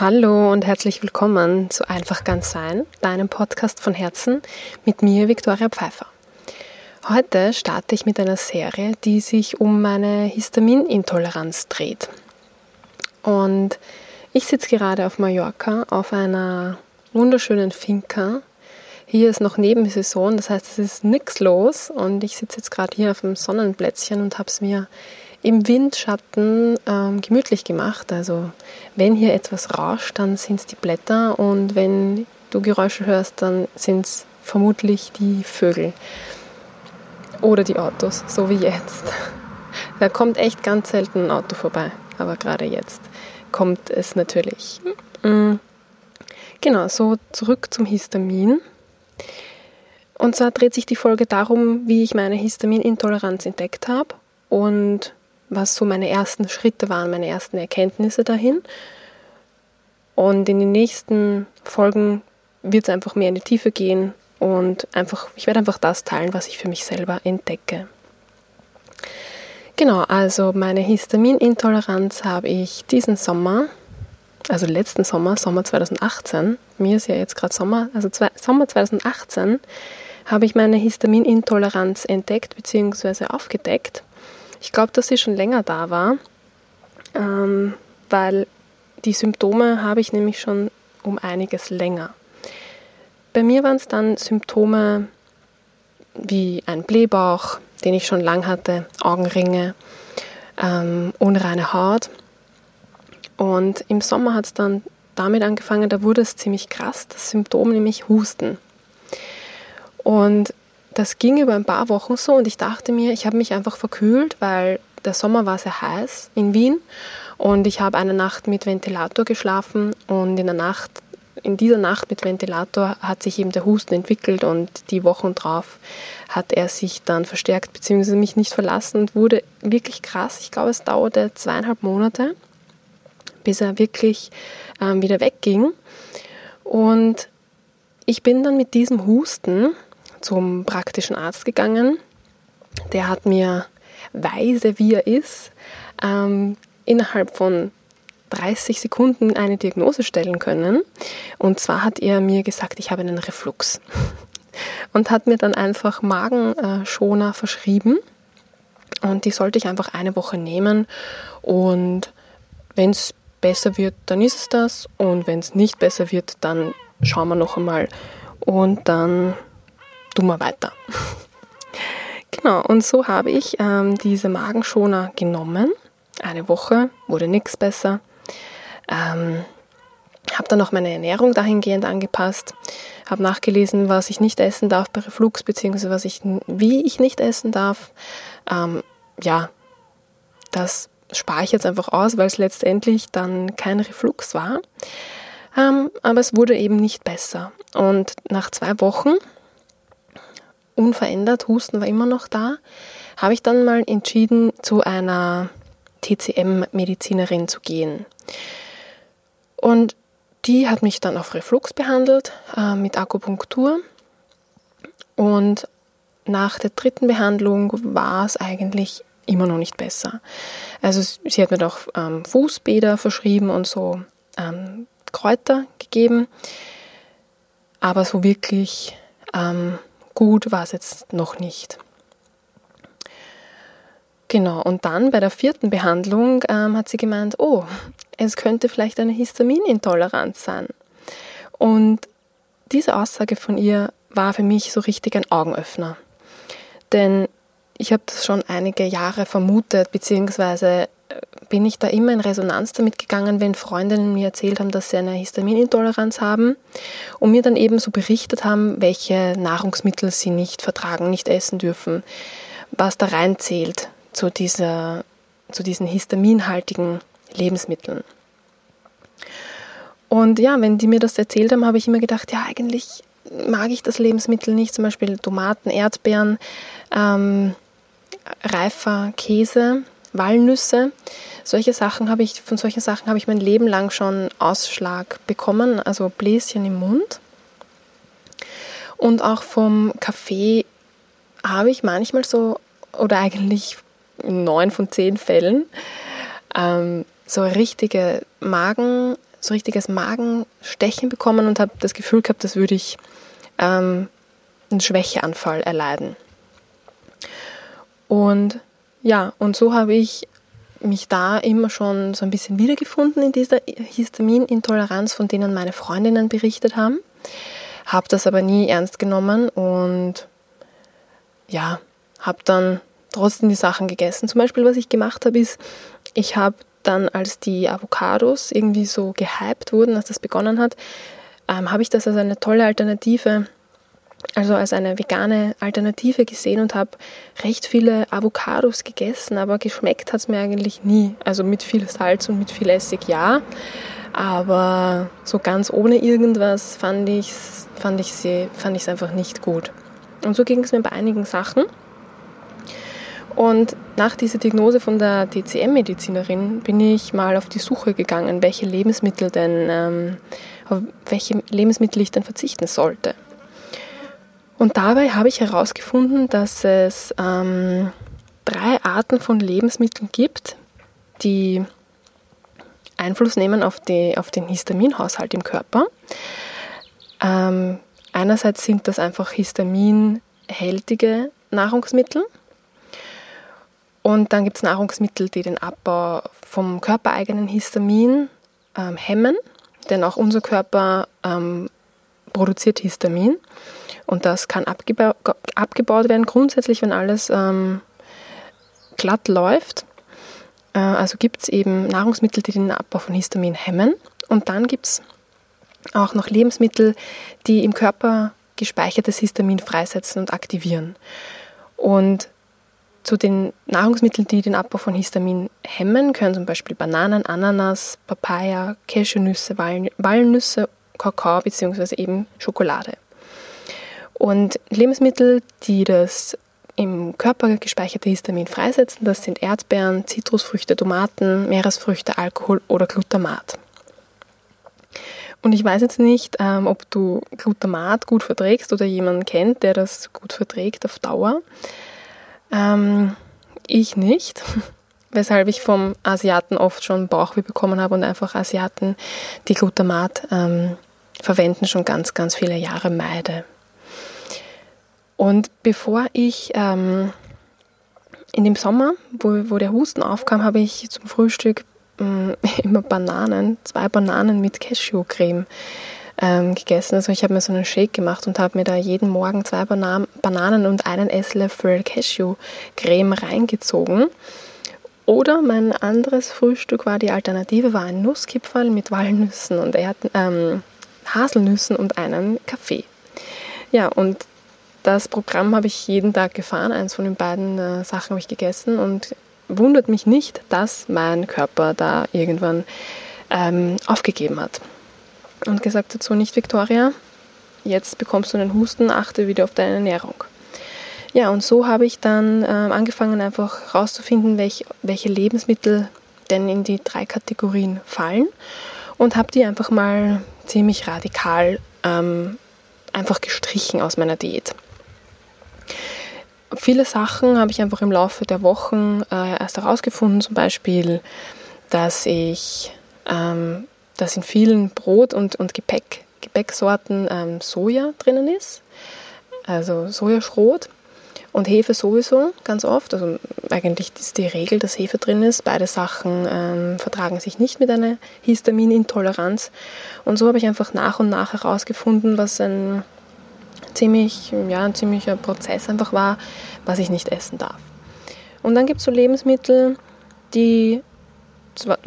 Hallo und herzlich willkommen zu Einfach ganz sein, deinem Podcast von Herzen mit mir, Viktoria Pfeiffer. Heute starte ich mit einer Serie, die sich um meine Histaminintoleranz dreht. Und ich sitze gerade auf Mallorca auf einer wunderschönen Finca. Hier ist noch Nebensaison, das heißt, es ist nichts los und ich sitze jetzt gerade hier auf einem Sonnenplätzchen und habe es mir im Windschatten ähm, gemütlich gemacht. Also wenn hier etwas rauscht, dann sind es die Blätter und wenn du Geräusche hörst, dann sind es vermutlich die Vögel oder die Autos, so wie jetzt. Da kommt echt ganz selten ein Auto vorbei, aber gerade jetzt kommt es natürlich. Mm. Genau, so zurück zum Histamin. Und zwar dreht sich die Folge darum, wie ich meine Histaminintoleranz entdeckt habe und was so meine ersten Schritte waren, meine ersten Erkenntnisse dahin. Und in den nächsten Folgen wird es einfach mehr in die Tiefe gehen und einfach, ich werde einfach das teilen, was ich für mich selber entdecke. Genau, also meine Histaminintoleranz habe ich diesen Sommer, also letzten Sommer, Sommer 2018, mir ist ja jetzt gerade Sommer, also zwei, Sommer 2018, habe ich meine Histaminintoleranz entdeckt bzw. aufgedeckt. Ich glaube, dass sie schon länger da war, ähm, weil die Symptome habe ich nämlich schon um einiges länger. Bei mir waren es dann Symptome wie ein Blähbauch, den ich schon lang hatte, Augenringe, ähm, unreine Haut. Und im Sommer hat es dann damit angefangen, da wurde es ziemlich krass, das Symptom nämlich Husten. Und das ging über ein paar Wochen so und ich dachte mir, ich habe mich einfach verkühlt, weil der Sommer war sehr heiß in Wien und ich habe eine Nacht mit Ventilator geschlafen und in der Nacht in dieser Nacht mit Ventilator hat sich eben der Husten entwickelt und die Wochen drauf hat er sich dann verstärkt bzw. mich nicht verlassen und wurde wirklich krass. Ich glaube, es dauerte zweieinhalb Monate, bis er wirklich ähm, wieder wegging. Und ich bin dann mit diesem Husten zum praktischen Arzt gegangen. Der hat mir weise, wie er ist, ähm, innerhalb von 30 Sekunden eine Diagnose stellen können. Und zwar hat er mir gesagt, ich habe einen Reflux. Und hat mir dann einfach Magenschoner verschrieben. Und die sollte ich einfach eine Woche nehmen. Und wenn es besser wird, dann ist es das. Und wenn es nicht besser wird, dann schauen wir noch einmal. Und dann tun wir weiter. genau, und so habe ich ähm, diese Magenschoner genommen. Eine Woche wurde nichts besser. Ähm, habe dann auch meine Ernährung dahingehend angepasst, habe nachgelesen, was ich nicht essen darf bei Reflux, beziehungsweise was ich, wie ich nicht essen darf. Ähm, ja, das spare ich jetzt einfach aus, weil es letztendlich dann kein Reflux war. Ähm, aber es wurde eben nicht besser. Und nach zwei Wochen unverändert, Husten war immer noch da, habe ich dann mal entschieden, zu einer TCM-Medizinerin zu gehen. Und die hat mich dann auf Reflux behandelt äh, mit Akupunktur. Und nach der dritten Behandlung war es eigentlich immer noch nicht besser. Also sie hat mir doch ähm, Fußbäder verschrieben und so ähm, Kräuter gegeben. Aber so wirklich ähm, gut war es jetzt noch nicht. Genau, und dann bei der vierten Behandlung ähm, hat sie gemeint, oh, es könnte vielleicht eine Histaminintoleranz sein. Und diese Aussage von ihr war für mich so richtig ein Augenöffner. Denn ich habe das schon einige Jahre vermutet, beziehungsweise bin ich da immer in Resonanz damit gegangen, wenn Freundinnen mir erzählt haben, dass sie eine Histaminintoleranz haben und mir dann eben so berichtet haben, welche Nahrungsmittel sie nicht vertragen, nicht essen dürfen, was da reinzählt zu, dieser, zu diesen histaminhaltigen Lebensmitteln. Und ja, wenn die mir das erzählt haben, habe ich immer gedacht, ja, eigentlich mag ich das Lebensmittel nicht, zum Beispiel Tomaten, Erdbeeren, ähm, reifer Käse, Walnüsse. Solche Sachen habe ich, von solchen Sachen habe ich mein Leben lang schon Ausschlag bekommen, also Bläschen im Mund. Und auch vom Kaffee habe ich manchmal so, oder eigentlich in neun von zehn Fällen, ähm, so richtige Magen, so richtiges Magenstechen bekommen und habe das Gefühl gehabt, das würde ich ähm, einen Schwächeanfall erleiden. Und ja, und so habe ich mich da immer schon so ein bisschen wiedergefunden in dieser Histaminintoleranz, von denen meine Freundinnen berichtet haben. Habe das aber nie ernst genommen und ja, habe dann trotzdem die Sachen gegessen. Zum Beispiel, was ich gemacht habe, ist, ich habe dann, als die Avocados irgendwie so gehypt wurden, als das begonnen hat, ähm, habe ich das als eine tolle Alternative also als eine vegane Alternative gesehen und habe recht viele Avocados gegessen, aber geschmeckt hat es mir eigentlich nie. Also mit viel Salz und mit viel Essig ja, aber so ganz ohne irgendwas fand ich es fand ich fand ich's einfach nicht gut. Und so ging es mir bei einigen Sachen. Und nach dieser Diagnose von der TCM-Medizinerin bin ich mal auf die Suche gegangen, welche Lebensmittel denn, ähm, auf welche Lebensmittel ich denn verzichten sollte. Und dabei habe ich herausgefunden, dass es ähm, drei Arten von Lebensmitteln gibt, die Einfluss nehmen auf, die, auf den Histaminhaushalt im Körper. Ähm, einerseits sind das einfach histaminhältige Nahrungsmittel. Und dann gibt es Nahrungsmittel, die den Abbau vom körpereigenen Histamin ähm, hemmen, denn auch unser Körper ähm, produziert Histamin. Und das kann abgeba abgebaut werden, grundsätzlich, wenn alles ähm, glatt läuft. Äh, also gibt es eben Nahrungsmittel, die den Abbau von Histamin hemmen. Und dann gibt es auch noch Lebensmittel, die im Körper gespeichertes Histamin freisetzen und aktivieren. Und zu den Nahrungsmitteln, die den Abbau von Histamin hemmen, können zum Beispiel Bananen, Ananas, Papaya, Cashewnüsse, Walnüsse, Kakao bzw. eben Schokolade. Und Lebensmittel, die das im Körper gespeicherte Histamin freisetzen, das sind Erdbeeren, Zitrusfrüchte, Tomaten, Meeresfrüchte, Alkohol oder Glutamat. Und ich weiß jetzt nicht, ähm, ob du Glutamat gut verträgst oder jemanden kennt, der das gut verträgt auf Dauer. Ähm, ich nicht, weshalb ich vom Asiaten oft schon Bauchweh bekommen habe und einfach Asiaten, die Glutamat ähm, verwenden, schon ganz, ganz viele Jahre meide. Und bevor ich ähm, in dem Sommer, wo, wo der Husten aufkam, habe ich zum Frühstück ähm, immer Bananen, zwei Bananen mit Cashewcreme ähm, gegessen. Also ich habe mir so einen Shake gemacht und habe mir da jeden Morgen zwei Banan Bananen und einen Esslöffel Cashewcreme reingezogen. Oder mein anderes Frühstück war, die Alternative war ein Nusskipferl mit Walnüssen und Erd ähm, Haselnüssen und einen Kaffee. Ja, und das Programm habe ich jeden Tag gefahren. Eins von den beiden äh, Sachen habe ich gegessen und wundert mich nicht, dass mein Körper da irgendwann ähm, aufgegeben hat. Und gesagt hat, so nicht Victoria, jetzt bekommst du einen Husten, achte wieder auf deine Ernährung. Ja, und so habe ich dann ähm, angefangen, einfach herauszufinden, welch, welche Lebensmittel denn in die drei Kategorien fallen und habe die einfach mal ziemlich radikal ähm, einfach gestrichen aus meiner Diät. Viele Sachen habe ich einfach im Laufe der Wochen äh, erst herausgefunden, zum Beispiel, dass ich, ähm, dass in vielen Brot- und, und Gepäck, Gebäcksorten ähm, Soja drinnen ist, also Sojaschrot und Hefe sowieso ganz oft. Also eigentlich ist die Regel, dass Hefe drin ist. Beide Sachen ähm, vertragen sich nicht mit einer Histaminintoleranz. Und so habe ich einfach nach und nach herausgefunden, was ein ziemlich, ja, ein ziemlicher Prozess einfach war, was ich nicht essen darf. Und dann gibt es so Lebensmittel, die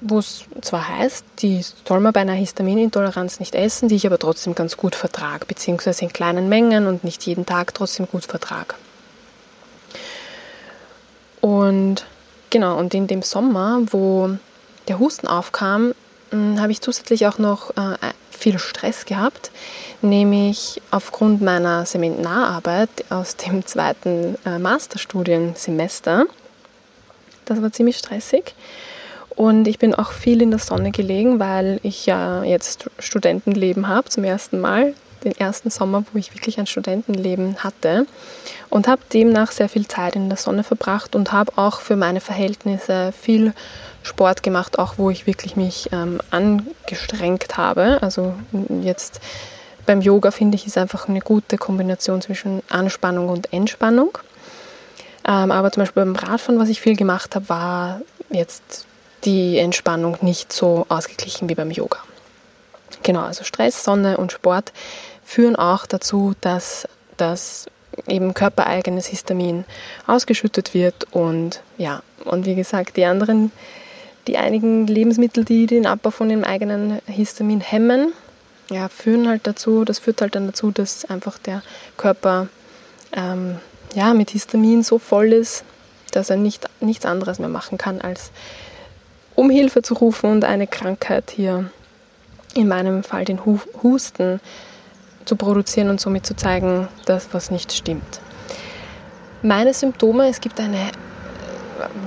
wo es zwar heißt, die soll man bei einer Histaminintoleranz nicht essen, die ich aber trotzdem ganz gut vertrage, beziehungsweise in kleinen Mengen und nicht jeden Tag trotzdem gut vertrage. Und genau, und in dem Sommer, wo der Husten aufkam, hm, habe ich zusätzlich auch noch äh, viel Stress gehabt, nämlich aufgrund meiner Seminararbeit aus dem zweiten äh, Masterstudiensemester. Das war ziemlich stressig. Und ich bin auch viel in der Sonne gelegen, weil ich ja jetzt Studentenleben habe zum ersten Mal. Den ersten Sommer, wo ich wirklich ein Studentenleben hatte. Und habe demnach sehr viel Zeit in der Sonne verbracht und habe auch für meine Verhältnisse viel Sport gemacht, auch wo ich wirklich mich ähm, angestrengt habe. Also jetzt beim Yoga finde ich, ist einfach eine gute Kombination zwischen Anspannung und Entspannung. Ähm, aber zum Beispiel beim Radfahren, was ich viel gemacht habe, war jetzt die Entspannung nicht so ausgeglichen wie beim Yoga. Genau, also Stress, Sonne und Sport führen auch dazu, dass das eben körpereigenes Histamin ausgeschüttet wird und ja, und wie gesagt, die anderen, die einigen Lebensmittel, die den Abbau von dem eigenen Histamin hemmen, ja, führen halt dazu, das führt halt dann dazu, dass einfach der Körper ähm, ja, mit Histamin so voll ist, dass er nicht, nichts anderes mehr machen kann, als um Hilfe zu rufen und eine Krankheit hier, in meinem Fall den Husten, zu produzieren und somit zu zeigen, dass was nicht stimmt. Meine Symptome, es gibt eine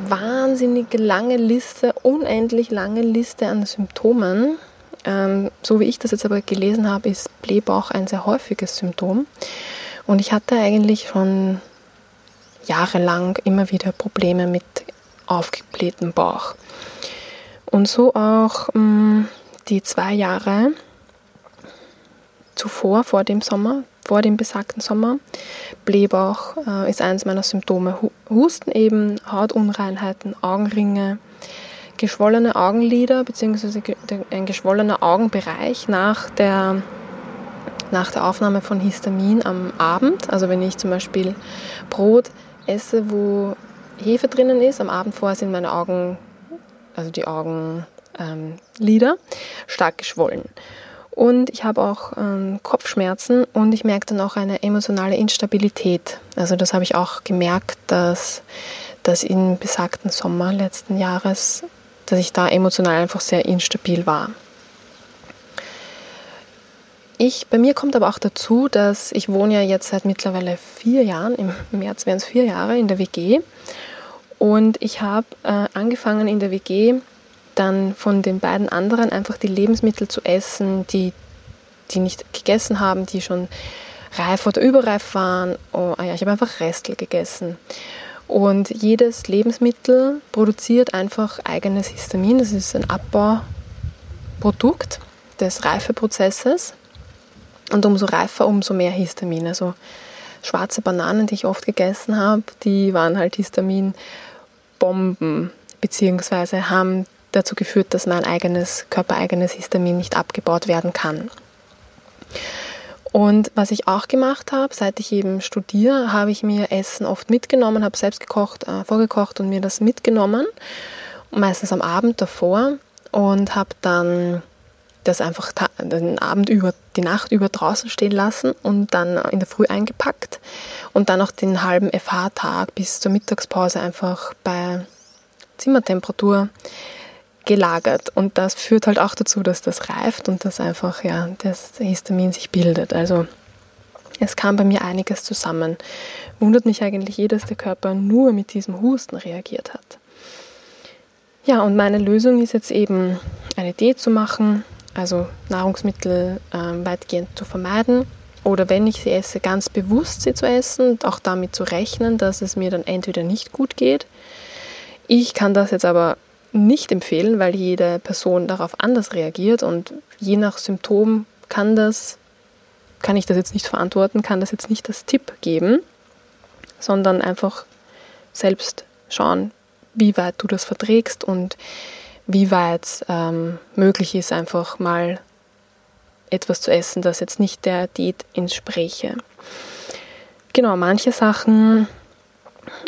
wahnsinnige lange Liste, unendlich lange Liste an Symptomen. Ähm, so wie ich das jetzt aber gelesen habe, ist Blähbauch ein sehr häufiges Symptom. Und ich hatte eigentlich schon jahrelang immer wieder Probleme mit aufgeblähtem Bauch. Und so auch mh, mm, die zwei Jahre zuvor, vor dem Sommer, vor dem besagten Sommer. Blähbauch äh, ist eines meiner Symptome. Husten eben, Hautunreinheiten, Augenringe, geschwollene Augenlider bzw. ein geschwollener Augenbereich nach der, nach der Aufnahme von Histamin am Abend. Also wenn ich zum Beispiel Brot esse, wo Hefe drinnen ist, am Abend vorher sind meine Augen, also die Augenlider, ähm, stark geschwollen. Und ich habe auch ähm, Kopfschmerzen und ich merke dann auch eine emotionale Instabilität. Also das habe ich auch gemerkt, dass das im besagten Sommer letzten Jahres, dass ich da emotional einfach sehr instabil war. Ich, bei mir kommt aber auch dazu, dass ich wohne ja jetzt seit mittlerweile vier Jahren, im März wären es vier Jahre in der WG. Und ich habe äh, angefangen in der WG dann von den beiden anderen einfach die Lebensmittel zu essen, die, die nicht gegessen haben, die schon reif oder überreif waren. Oh, ah ja, ich habe einfach Restel gegessen. Und jedes Lebensmittel produziert einfach eigenes Histamin. Das ist ein Abbauprodukt des Reifeprozesses. Und umso reifer, umso mehr Histamin. Also schwarze Bananen, die ich oft gegessen habe, die waren halt Histaminbomben, beziehungsweise haben dazu geführt, dass mein eigenes, körpereigenes Histamin nicht abgebaut werden kann. Und was ich auch gemacht habe, seit ich eben studiere, habe ich mir Essen oft mitgenommen, habe selbst gekocht, äh, vorgekocht und mir das mitgenommen, meistens am Abend davor und habe dann das einfach den Abend über, die Nacht über draußen stehen lassen und dann in der Früh eingepackt und dann auch den halben FH-Tag bis zur Mittagspause einfach bei Zimmertemperatur gelagert. Und das führt halt auch dazu, dass das reift und dass einfach ja, das Histamin sich bildet. Also es kam bei mir einiges zusammen. Wundert mich eigentlich eh, dass der Körper nur mit diesem Husten reagiert hat. Ja, und meine Lösung ist jetzt eben eine Diät zu machen, also Nahrungsmittel äh, weitgehend zu vermeiden oder wenn ich sie esse, ganz bewusst sie zu essen auch damit zu rechnen, dass es mir dann entweder nicht gut geht. Ich kann das jetzt aber nicht empfehlen, weil jede Person darauf anders reagiert und je nach Symptom kann das, kann ich das jetzt nicht verantworten, kann das jetzt nicht das Tipp geben, sondern einfach selbst schauen, wie weit du das verträgst und wie weit ähm, möglich ist, einfach mal etwas zu essen, das jetzt nicht der Diät entspräche. Genau, manche Sachen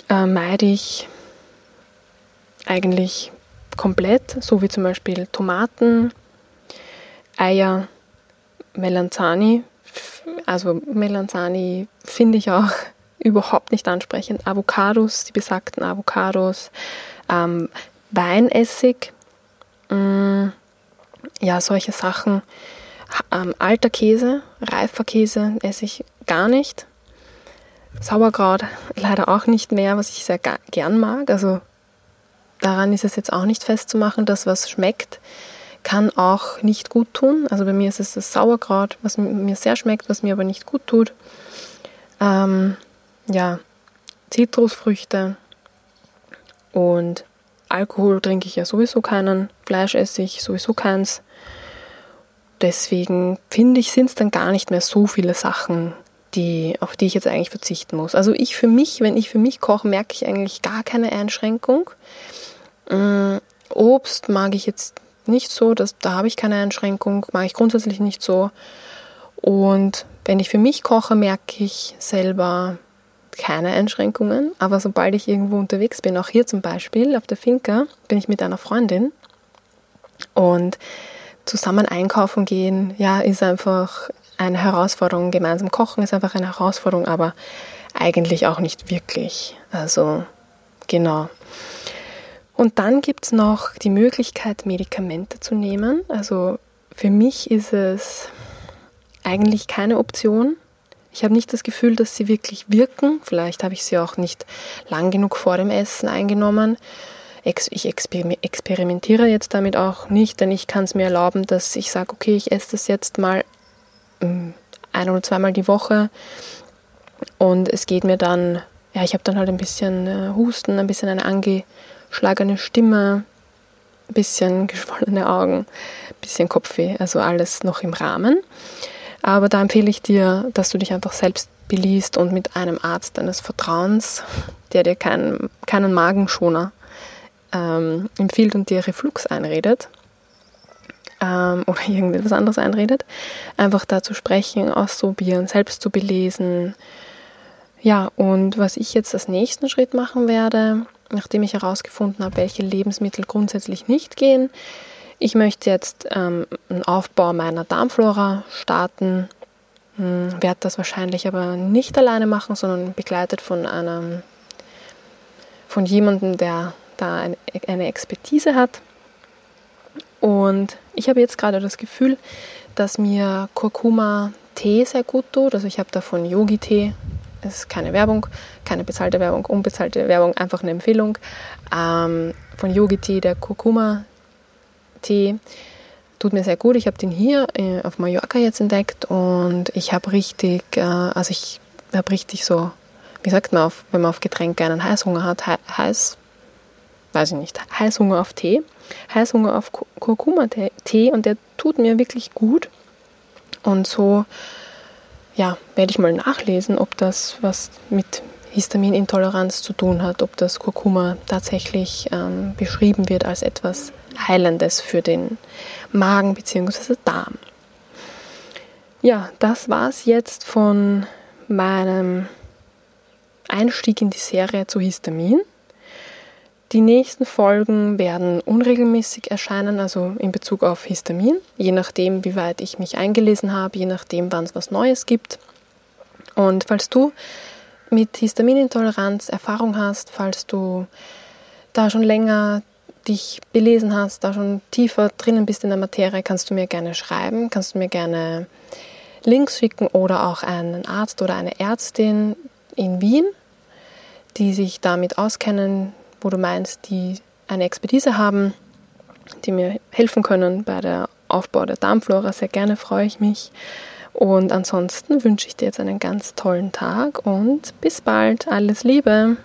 äh, meide ich eigentlich komplett, so wie zum Beispiel Tomaten, Eier, Melanzani. Also Melanzani finde ich auch überhaupt nicht ansprechend. Avocados, die besagten Avocados, ähm, Weinessig, mh, mm, ja, solche Sachen. Ähm, alter Käse, reifer Käse esse ich gar nicht. Sauerkraut leider auch nicht mehr, was ich sehr gern mag. Also daran ist es jetzt auch nicht festzumachen, dass was schmeckt, kann auch nicht gut tun. Also bei mir ist es das Sauerkraut, was mir sehr schmeckt, was mir aber nicht gut tut. Ähm, ja, Zitrusfrüchte und Alkohol trinke ich ja sowieso keinen, Fleisch esse ich sowieso keins. Deswegen finde ich, sind es dann gar nicht mehr so viele Sachen, die, auf die ich jetzt eigentlich verzichten muss. Also ich für mich, wenn ich für mich koche, merke ich eigentlich gar keine Einschränkung. Ähm, Obst mag ich jetzt nicht so, das, da habe ich keine Einschränkung, mag ich grundsätzlich nicht so. Und wenn ich für mich koche, merke ich selber keine Einschränkungen. Aber sobald ich irgendwo unterwegs bin, auch hier zum Beispiel auf der Finca, bin ich mit einer Freundin und zusammen einkaufen gehen, ja, ist einfach eine Herausforderung. Gemeinsam kochen ist einfach eine Herausforderung, aber eigentlich auch nicht wirklich. Also, genau. Und dann gibt es noch die Möglichkeit, Medikamente zu nehmen. Also für mich ist es eigentlich keine Option. Ich habe nicht das Gefühl, dass sie wirklich wirken. Vielleicht habe ich sie auch nicht lang genug vor dem Essen eingenommen. Ich experimentiere jetzt damit auch nicht, denn ich kann es mir erlauben, dass ich sage, okay, ich esse das jetzt mal ein oder zweimal die Woche und es geht mir dann, ja, ich habe dann halt ein bisschen äh, Husten, ein bisschen eine angeschlagene Stimme, ein bisschen geschwollene Augen, ein bisschen Kopfweh, also alles noch im Rahmen. Aber da empfehle ich dir, dass du dich einfach selbst beliest und mit einem Arzt deines Vertrauens, der dir keinen, keinen Magenschoner ähm, empfiehlt und dir Reflux einredet ähm, oder irgendetwas anderes einredet, einfach da zu sprechen, auszuprobieren, selbst zu belesen. Ja, und was ich jetzt als nächsten Schritt machen werde, nachdem ich herausgefunden habe, welche Lebensmittel grundsätzlich nicht gehen, ich möchte jetzt ähm, einen Aufbau meiner Darmflora starten, hm, werde das wahrscheinlich aber nicht alleine machen, sondern begleitet von einem, von jemandem, der da eine, eine Expertise hat. Und ich habe jetzt gerade das Gefühl, dass mir Kurkuma-Tee sehr gut tut. Also ich habe davon Yogi-Tee. Es ist keine Werbung, keine bezahlte Werbung, unbezahlte Werbung, einfach eine Empfehlung. Ähm, von Yogi-Tee, der Kurkuma Tee. Tut mir sehr gut. Ich habe den hier äh, auf Mallorca jetzt entdeckt und ich habe richtig, äh, also ich habe richtig so, wie sagt man, auf, wenn man auf Getränke einen Heißhunger hat, heiß, weiß ich nicht, Heißhunger auf Tee, Heißhunger auf Kurkuma-Tee und der tut mir wirklich gut. Und so, ja, werde ich mal nachlesen, ob das was mit Histaminintoleranz zu tun hat, ob das Kurkuma tatsächlich ähm, beschrieben wird als etwas Heilendes für den Magen bzw. Darm. Ja, das war es jetzt von meinem Einstieg in die Serie zu Histamin. Die nächsten Folgen werden unregelmäßig erscheinen, also in Bezug auf Histamin, je nachdem, wie weit ich mich eingelesen habe, je nachdem, wann es was Neues gibt. Und falls du mit Histaminintoleranz Erfahrung hast, falls du da schon länger dich belesen hast, da schon tiefer drinnen bist in der Materie, kannst du mir gerne schreiben, kannst du mir gerne Links schicken oder auch einen Arzt oder eine Ärztin in Wien, die sich damit auskennen, wo du meinst, die eine Expertise haben, die mir helfen können bei der Aufbau der Darmflora. Sehr gerne freue ich mich. Und ansonsten wünsche ich dir jetzt einen ganz tollen Tag und bis bald. Alles Liebe.